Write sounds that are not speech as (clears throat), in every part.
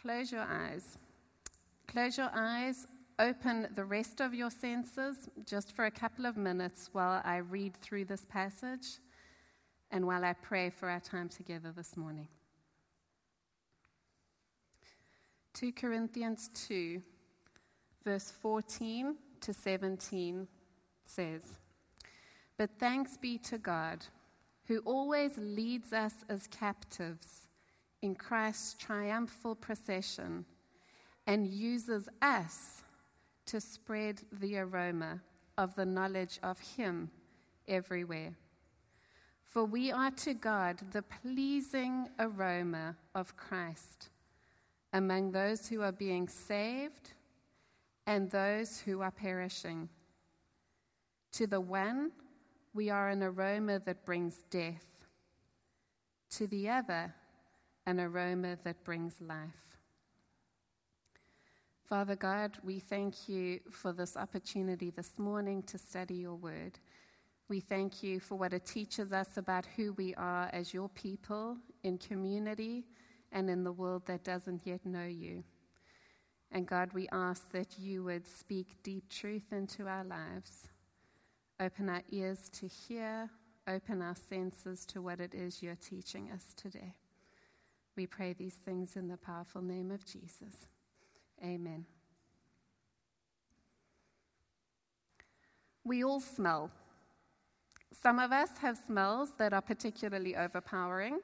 Close your eyes. Close your eyes. Open the rest of your senses just for a couple of minutes while I read through this passage and while I pray for our time together this morning. 2 Corinthians 2, verse 14 to 17 says, But thanks be to God, who always leads us as captives in Christ's triumphal procession and uses us to spread the aroma of the knowledge of Him everywhere. For we are to God the pleasing aroma of Christ among those who are being saved and those who are perishing. To the one, we are an aroma that brings death. To the other, an aroma that brings life. Father God, we thank you for this opportunity this morning to study your word. We thank you for what it teaches us about who we are as your people in community and in the world that doesn't yet know you. And God, we ask that you would speak deep truth into our lives. Open our ears to hear, open our senses to what it is you're teaching us today. We pray these things in the powerful name of Jesus. Amen. We all smell. Some of us have smells that are particularly overpowering.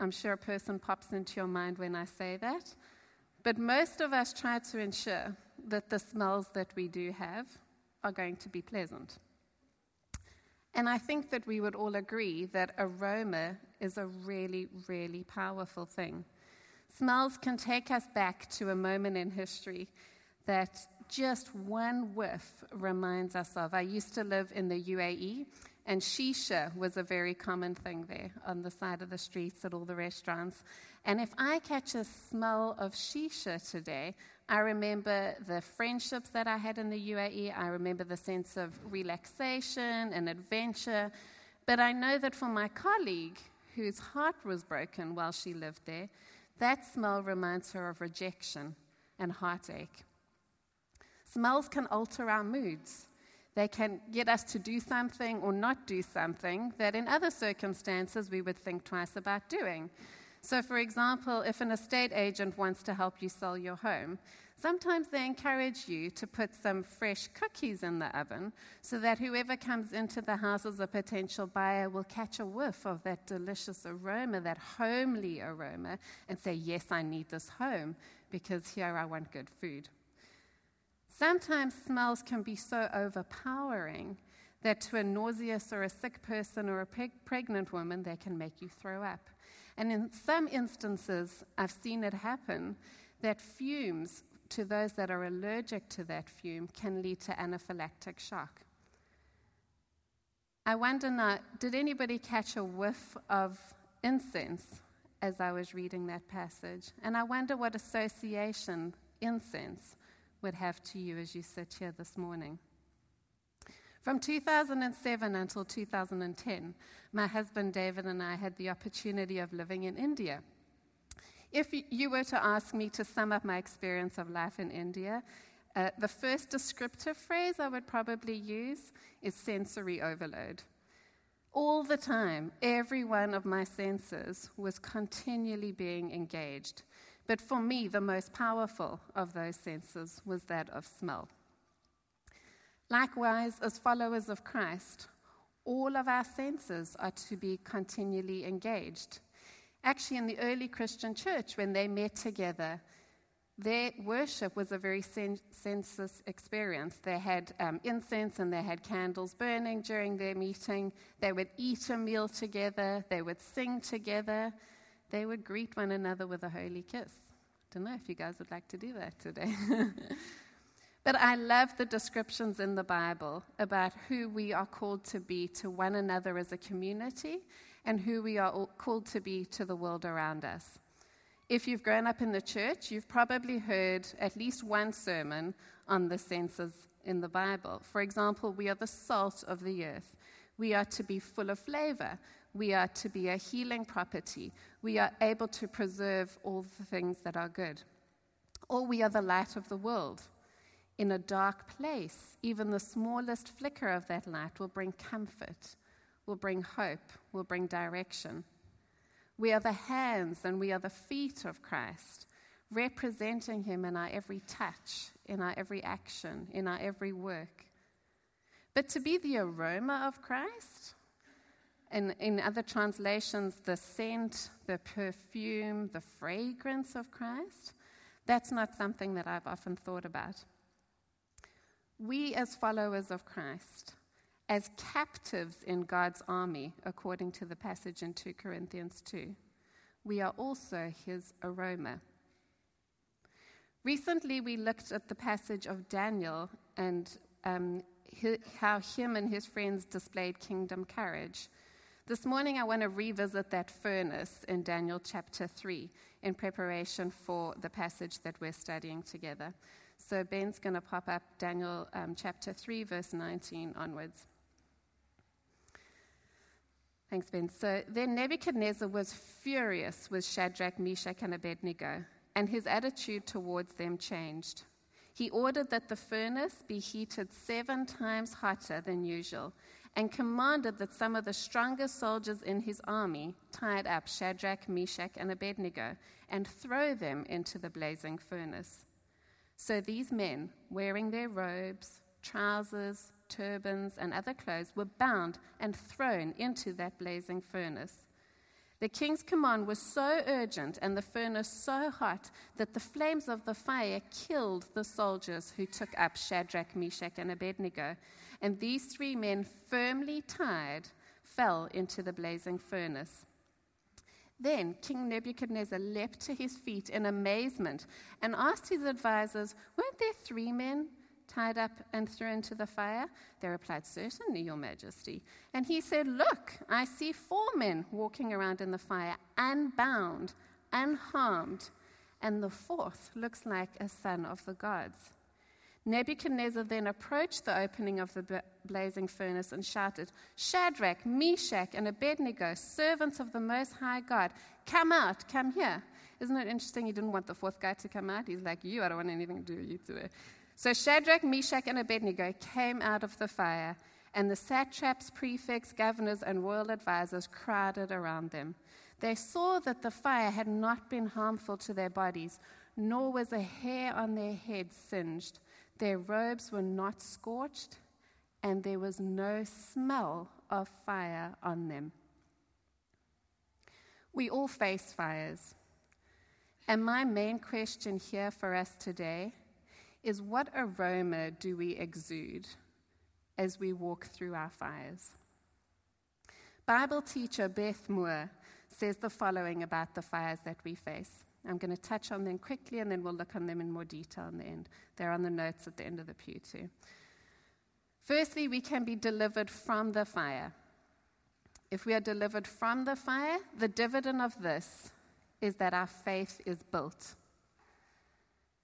I'm sure a person pops into your mind when I say that. But most of us try to ensure that the smells that we do have are going to be pleasant. And I think that we would all agree that aroma is a really, really powerful thing. Smells can take us back to a moment in history that just one whiff reminds us of. I used to live in the UAE, and shisha was a very common thing there on the side of the streets at all the restaurants. And if I catch a smell of shisha today, I remember the friendships that I had in the UAE. I remember the sense of relaxation and adventure. But I know that for my colleague, whose heart was broken while she lived there, that smell reminds her of rejection and heartache. Smells can alter our moods. They can get us to do something or not do something that in other circumstances we would think twice about doing. So, for example, if an estate agent wants to help you sell your home, sometimes they encourage you to put some fresh cookies in the oven so that whoever comes into the house as a potential buyer will catch a whiff of that delicious aroma, that homely aroma, and say, Yes, I need this home because here I want good food. Sometimes smells can be so overpowering that to a nauseous or a sick person or a pregnant woman, they can make you throw up. And in some instances, I've seen it happen that fumes to those that are allergic to that fume can lead to anaphylactic shock. I wonder now, did anybody catch a whiff of incense as I was reading that passage? And I wonder what association incense would have to you as you sit here this morning. From 2007 until 2010, my husband David and I had the opportunity of living in India. If you were to ask me to sum up my experience of life in India, uh, the first descriptive phrase I would probably use is sensory overload. All the time, every one of my senses was continually being engaged. But for me, the most powerful of those senses was that of smell. Likewise, as followers of Christ, all of our senses are to be continually engaged. Actually, in the early Christian church, when they met together, their worship was a very sen- sensuous experience. They had um, incense and they had candles burning during their meeting. They would eat a meal together. They would sing together they would greet one another with a holy kiss. Don't know if you guys would like to do that today. (laughs) but I love the descriptions in the Bible about who we are called to be to one another as a community and who we are called to be to the world around us. If you've grown up in the church, you've probably heard at least one sermon on the senses in the Bible. For example, we are the salt of the earth. We are to be full of flavor. We are to be a healing property. We are able to preserve all the things that are good. Or we are the light of the world. In a dark place, even the smallest flicker of that light will bring comfort, will bring hope, will bring direction. We are the hands and we are the feet of Christ, representing Him in our every touch, in our every action, in our every work. But to be the aroma of Christ, in, in other translations, the scent, the perfume, the fragrance of Christ, that's not something that I've often thought about. We, as followers of Christ, as captives in God's army, according to the passage in 2 Corinthians 2. We are also his aroma. Recently, we looked at the passage of Daniel and um, how him and his friends displayed kingdom courage. This morning, I want to revisit that furnace in Daniel chapter 3 in preparation for the passage that we're studying together. So, Ben's going to pop up Daniel um, chapter 3, verse 19 onwards. Thanks, Ben. So then Nebuchadnezzar was furious with Shadrach, Meshach, and Abednego, and his attitude towards them changed. He ordered that the furnace be heated seven times hotter than usual, and commanded that some of the strongest soldiers in his army tied up Shadrach, Meshach, and Abednego and throw them into the blazing furnace. So these men, wearing their robes, trousers, turbans, and other clothes were bound and thrown into that blazing furnace. The king's command was so urgent and the furnace so hot that the flames of the fire killed the soldiers who took up Shadrach, Meshach, and Abednego. And these three men, firmly tied, fell into the blazing furnace. Then King Nebuchadnezzar leapt to his feet in amazement and asked his advisers, Weren't there three men tied up and thrown into the fire? They replied, Certainly, Your Majesty. And he said, Look, I see four men walking around in the fire, unbound, unharmed, and the fourth looks like a son of the gods. Nebuchadnezzar then approached the opening of the blazing furnace and shouted, Shadrach, Meshach, and Abednego, servants of the Most High God, come out, come here. Isn't it interesting? He didn't want the fourth guy to come out. He's like, You, I don't want anything to do with you today. So Shadrach, Meshach, and Abednego came out of the fire, and the satraps, prefects, governors, and royal advisers crowded around them. They saw that the fire had not been harmful to their bodies, nor was a hair on their heads singed. Their robes were not scorched, and there was no smell of fire on them. We all face fires. And my main question here for us today is what aroma do we exude as we walk through our fires? Bible teacher Beth Moore says the following about the fires that we face. I'm going to touch on them quickly and then we'll look on them in more detail in the end. They're on the notes at the end of the pew, too. Firstly, we can be delivered from the fire. If we are delivered from the fire, the dividend of this is that our faith is built.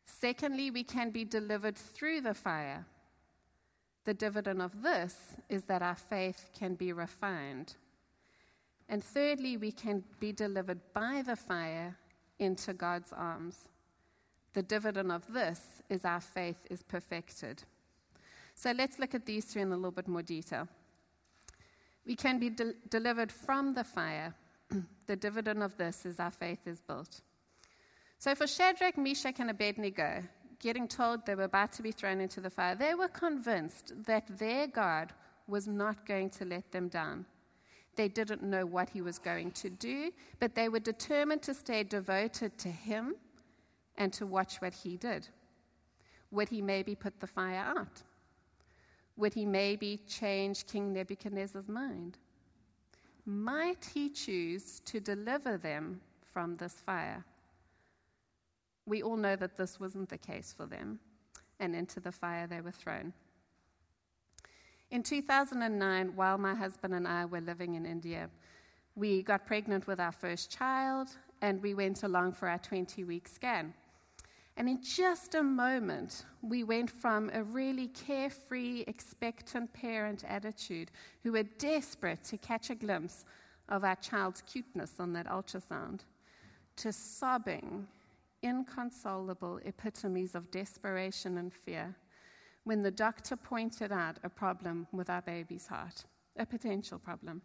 Secondly, we can be delivered through the fire. The dividend of this is that our faith can be refined. And thirdly, we can be delivered by the fire into God's arms. The dividend of this is our faith is perfected. So let's look at these three in a little bit more detail. We can be de- delivered from the fire. (clears throat) the dividend of this is our faith is built. So for Shadrach, Meshach, and Abednego, getting told they were about to be thrown into the fire, they were convinced that their God was not going to let them down. They didn't know what he was going to do, but they were determined to stay devoted to him and to watch what he did. Would he maybe put the fire out? Would he maybe change King Nebuchadnezzar's mind? Might he choose to deliver them from this fire? We all know that this wasn't the case for them, and into the fire they were thrown. In 2009, while my husband and I were living in India, we got pregnant with our first child and we went along for our 20 week scan. And in just a moment, we went from a really carefree, expectant parent attitude who were desperate to catch a glimpse of our child's cuteness on that ultrasound to sobbing, inconsolable epitomes of desperation and fear when the doctor pointed out a problem with our baby's heart, a potential problem.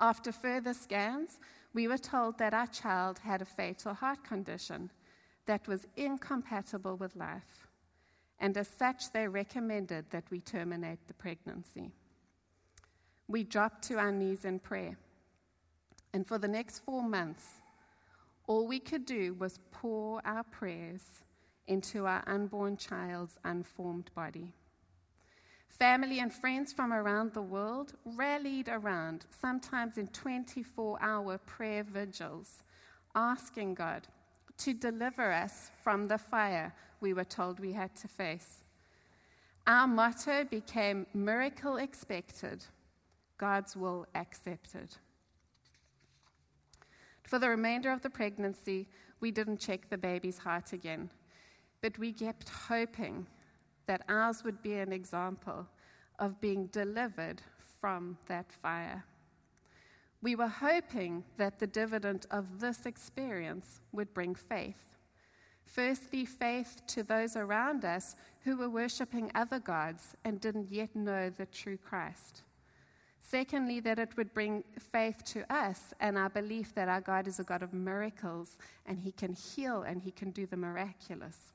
After further scans, we were told that our child had a fatal heart condition that was incompatible with life, and as such, they recommended that we terminate the pregnancy. We dropped to our knees in prayer, and for the next four months, all we could do was pour our prayers into our unborn child's unformed body. Family and friends from around the world rallied around, sometimes in 24 hour prayer vigils, asking God to deliver us from the fire we were told we had to face. Our motto became miracle expected, God's will accepted. For the remainder of the pregnancy, we didn't check the baby's heart again, but we kept hoping that ours would be an example of being delivered from that fire. We were hoping that the dividend of this experience would bring faith. Firstly, faith to those around us who were worshipping other gods and didn't yet know the true Christ. Secondly, that it would bring faith to us and our belief that our God is a God of miracles and He can heal and He can do the miraculous.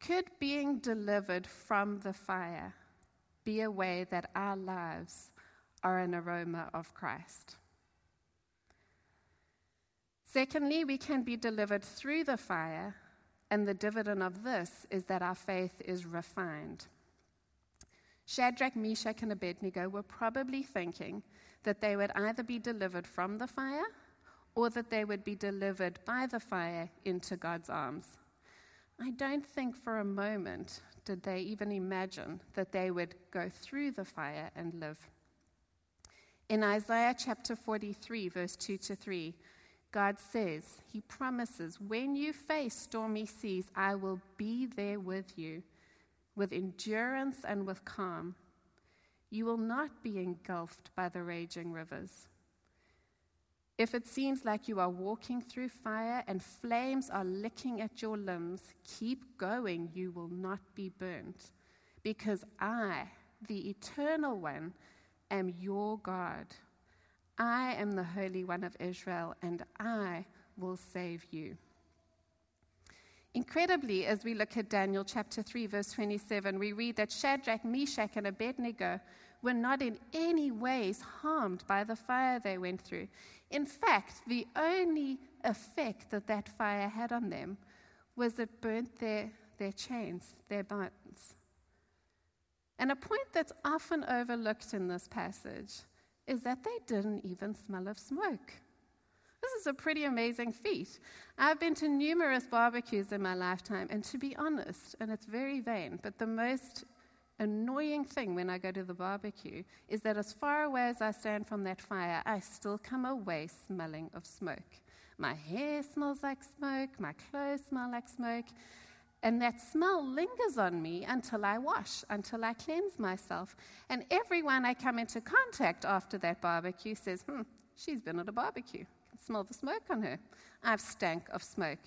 Could being delivered from the fire be a way that our lives are an aroma of Christ? Secondly, we can be delivered through the fire, and the dividend of this is that our faith is refined. Shadrach, Meshach, and Abednego were probably thinking that they would either be delivered from the fire or that they would be delivered by the fire into God's arms. I don't think for a moment did they even imagine that they would go through the fire and live. In Isaiah chapter 43, verse 2 to 3, God says, He promises, when you face stormy seas, I will be there with you with endurance and with calm. You will not be engulfed by the raging rivers. If it seems like you are walking through fire and flames are licking at your limbs, keep going. You will not be burnt. Because I, the Eternal One, am your God. I am the Holy One of Israel, and I will save you. Incredibly, as we look at Daniel chapter 3, verse 27, we read that Shadrach, Meshach, and Abednego were not in any ways harmed by the fire they went through. In fact, the only effect that that fire had on them was it burnt their, their chains, their bonds. And a point that's often overlooked in this passage is that they didn't even smell of smoke. This is a pretty amazing feat. I've been to numerous barbecues in my lifetime, and to be honest, and it's very vain, but the most annoying thing when I go to the barbecue is that as far away as I stand from that fire, I still come away smelling of smoke. My hair smells like smoke, my clothes smell like smoke, and that smell lingers on me until I wash, until I cleanse myself. And everyone I come into contact after that barbecue says, hmm, she's been at a barbecue smell the smoke on her. I've stank of smoke.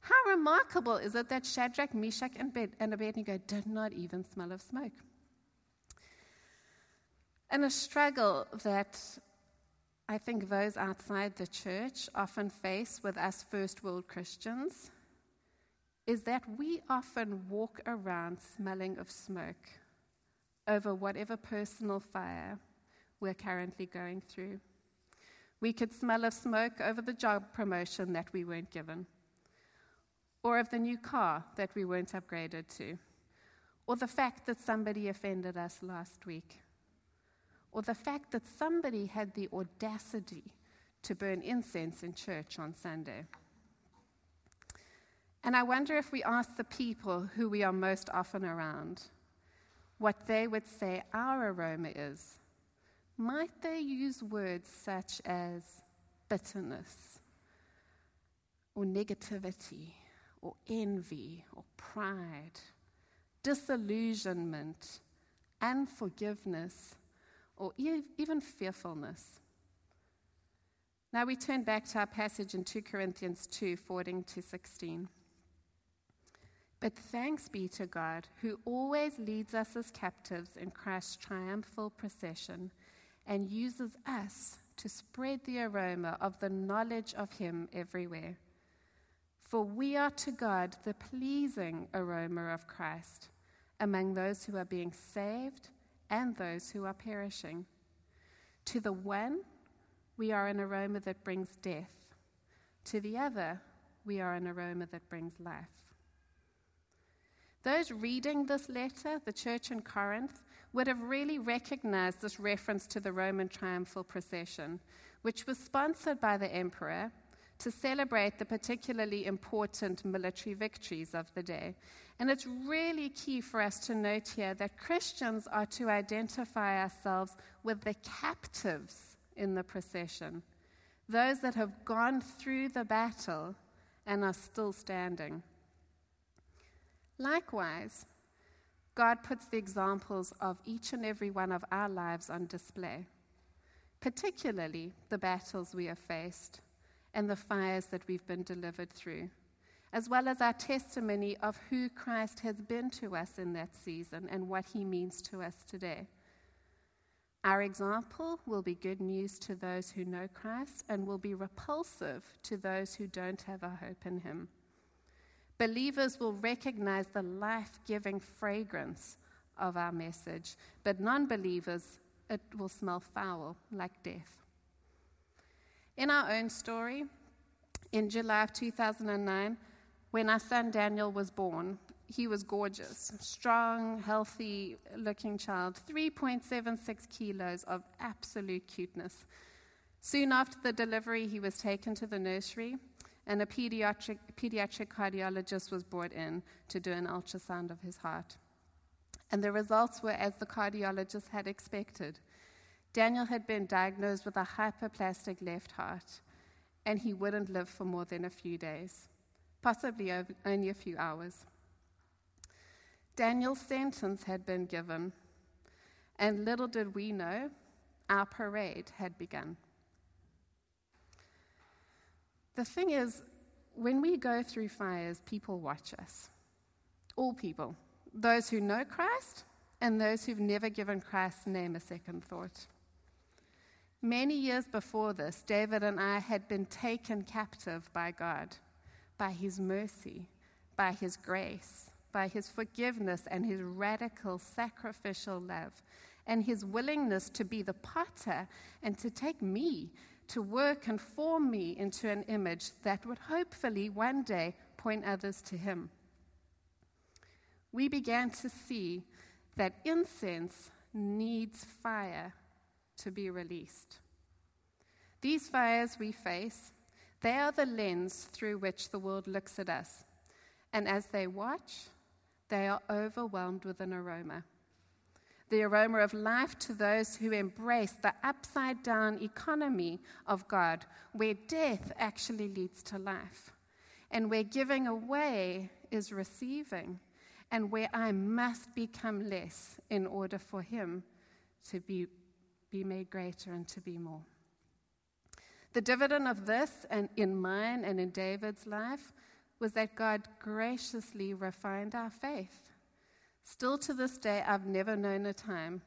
How remarkable is it that Shadrach, Meshach, and, and Abednego did not even smell of smoke? And a struggle that I think those outside the church often face with us first world Christians is that we often walk around smelling of smoke over whatever personal fire we're currently going through. We could smell of smoke over the job promotion that we weren't given, or of the new car that we weren't upgraded to, or the fact that somebody offended us last week, or the fact that somebody had the audacity to burn incense in church on Sunday. And I wonder if we ask the people who we are most often around what they would say our aroma is might they use words such as bitterness or negativity or envy or pride, disillusionment, unforgiveness, or even fearfulness. Now we turn back to our passage in 2 Corinthians 2 14 to 16. But thanks be to God, who always leads us as captives in Christ's triumphal procession and uses us to spread the aroma of the knowledge of Him everywhere. For we are to God the pleasing aroma of Christ among those who are being saved and those who are perishing. To the one, we are an aroma that brings death. To the other, we are an aroma that brings life. Those reading this letter, the church in Corinth, would have really recognized this reference to the Roman triumphal procession, which was sponsored by the emperor to celebrate the particularly important military victories of the day. And it's really key for us to note here that Christians are to identify ourselves with the captives in the procession, those that have gone through the battle and are still standing. Likewise, God puts the examples of each and every one of our lives on display, particularly the battles we have faced and the fires that we've been delivered through, as well as our testimony of who Christ has been to us in that season and what he means to us today. Our example will be good news to those who know Christ and will be repulsive to those who don't have a hope in him. Believers will recognize the life giving fragrance of our message, but non believers, it will smell foul like death. In our own story, in July of 2009, when our son Daniel was born, he was gorgeous, strong, healthy looking child, 3.76 kilos of absolute cuteness. Soon after the delivery, he was taken to the nursery, and a pediatric, pediatric cardiologist was brought in to do an ultrasound of his heart. And the results were as the cardiologist had expected. Daniel had been diagnosed with a hypoplastic left heart, and he wouldn't live for more than a few days, possibly only a few hours. Daniel's sentence had been given, and little did we know, our parade had begun. The thing is, when we go through fires, people watch us. All people. Those who know Christ and those who've never given Christ's name a second thought. Many years before this, David and I had been taken captive by God, by His mercy, by His grace, by His forgiveness, and His radical sacrificial love, and His willingness to be the potter and to take me to work and form me into an image that would hopefully one day point others to Him. We began to see that incense needs fire to be released. These fires we face, they are the lens through which the world looks at us. And as they watch, they are overwhelmed with an aroma. The aroma of life to those who embrace the upside down economy of God, where death actually leads to life, and where giving away is receiving, and where I must become less in order for Him to be be made greater and to be more. The dividend of this, and in mine and in David's life, was that God graciously refined our faith. Still to this day, I've never known a time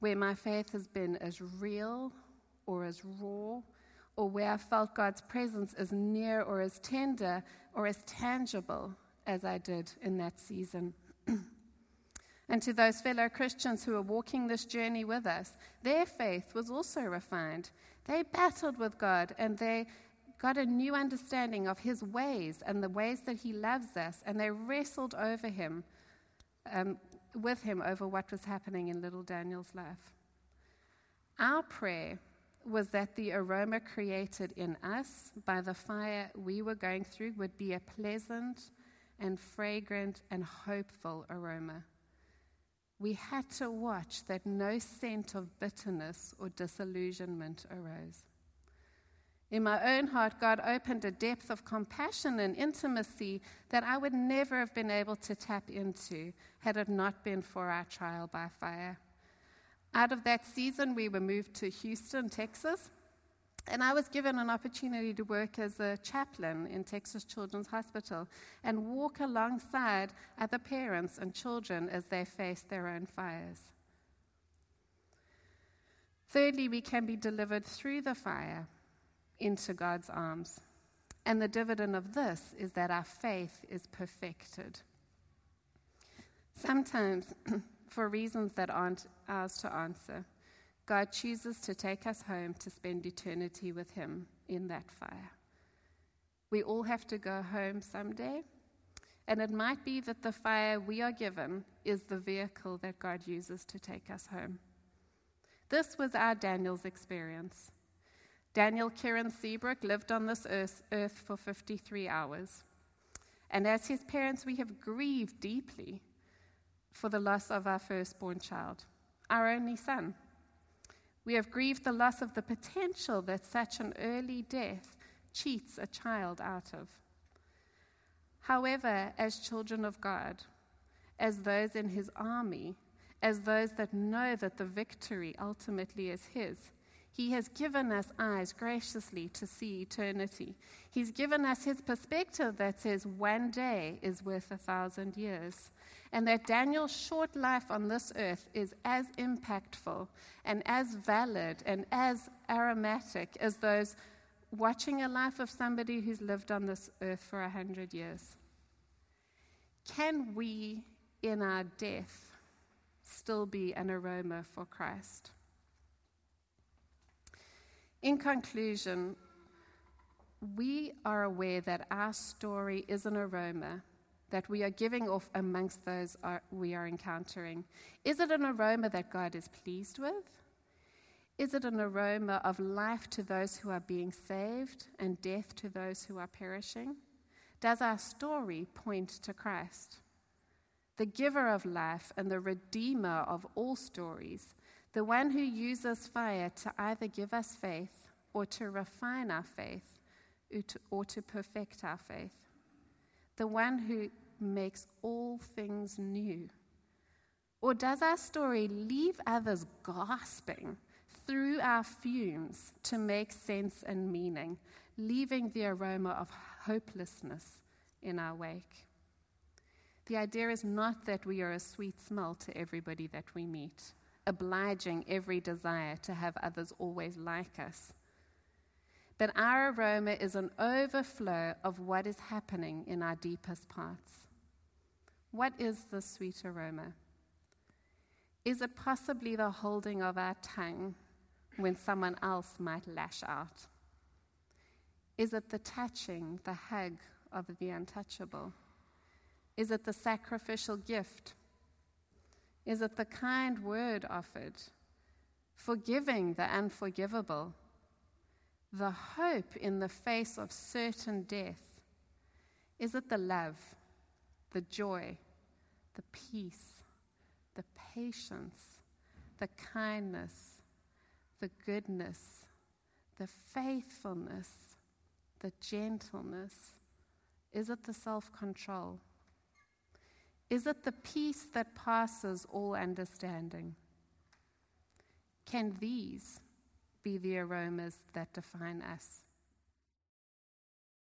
where my faith has been as real or as raw, or where I felt God's presence as near or as tender or as tangible as I did in that season. (clears throat) And to those fellow Christians who are walking this journey with us, their faith was also refined. They battled with God and they got a new understanding of His ways and the ways that He loves us, and they wrestled over Him, um, with Him over what was happening in little Daniel's life. Our prayer was that the aroma created in us by the fire we were going through would be a pleasant and fragrant and hopeful aroma we had to watch that no scent of bitterness or disillusionment arose. In my own heart, God opened a depth of compassion and intimacy that I would never have been able to tap into had it not been for our trial by fire. Out of that season, we were moved to Houston, Texas. And I was given an opportunity to work as a chaplain in Texas Children's Hospital and walk alongside other parents and children as they face their own fires. Thirdly, we can be delivered through the fire into God's arms. And the dividend of this is that our faith is perfected. Sometimes, (clears throat) for reasons that aren't ours to answer, God chooses to take us home to spend eternity with Him in that fire. We all have to go home someday, and it might be that the fire we are given is the vehicle that God uses to take us home. This was our Daniel's experience. Daniel Kieran Seabrook lived on this earth, earth for 53 hours. And as his parents, we have grieved deeply for the loss of our firstborn child, our only son. We have grieved the loss of the potential that such an early death cheats a child out of. However, as children of God, as those in his army, as those that know that the victory ultimately is his, he has given us eyes graciously to see eternity. He's given us his perspective that says one day is worth a thousand years. And that Daniel's short life on this earth is as impactful and as valid and as aromatic as those watching a life of somebody who's lived on this earth for a hundred years. Can we, in our death, still be an aroma for Christ? In conclusion, we are aware that our story is an aroma that we are giving off amongst those we are encountering. Is it an aroma that God is pleased with? Is it an aroma of life to those who are being saved and death to those who are perishing? Does our story point to Christ? The giver of life and the redeemer of all stories the one who uses fire to either give us faith or to refine our faith or to perfect our faith. The one who makes all things new. Or does our story leave others gasping through our fumes to make sense and meaning, leaving the aroma of hopelessness in our wake? The idea is not that we are a sweet smell to everybody that we meet obliging every desire to have others always like us. But our aroma is an overflow of what is happening in our deepest parts. What is the sweet aroma? Is it possibly the holding of our tongue when someone else might lash out? Is it the touching, the hug of the untouchable? Is it the sacrificial gift is it the kind word offered, forgiving the unforgivable, the hope in the face of certain death? Is it the love, the joy, the peace, the patience, the kindness, the goodness, the faithfulness, the gentleness? Is it the self control? Is it the peace that passes all understanding? Can these be the aromas that define us?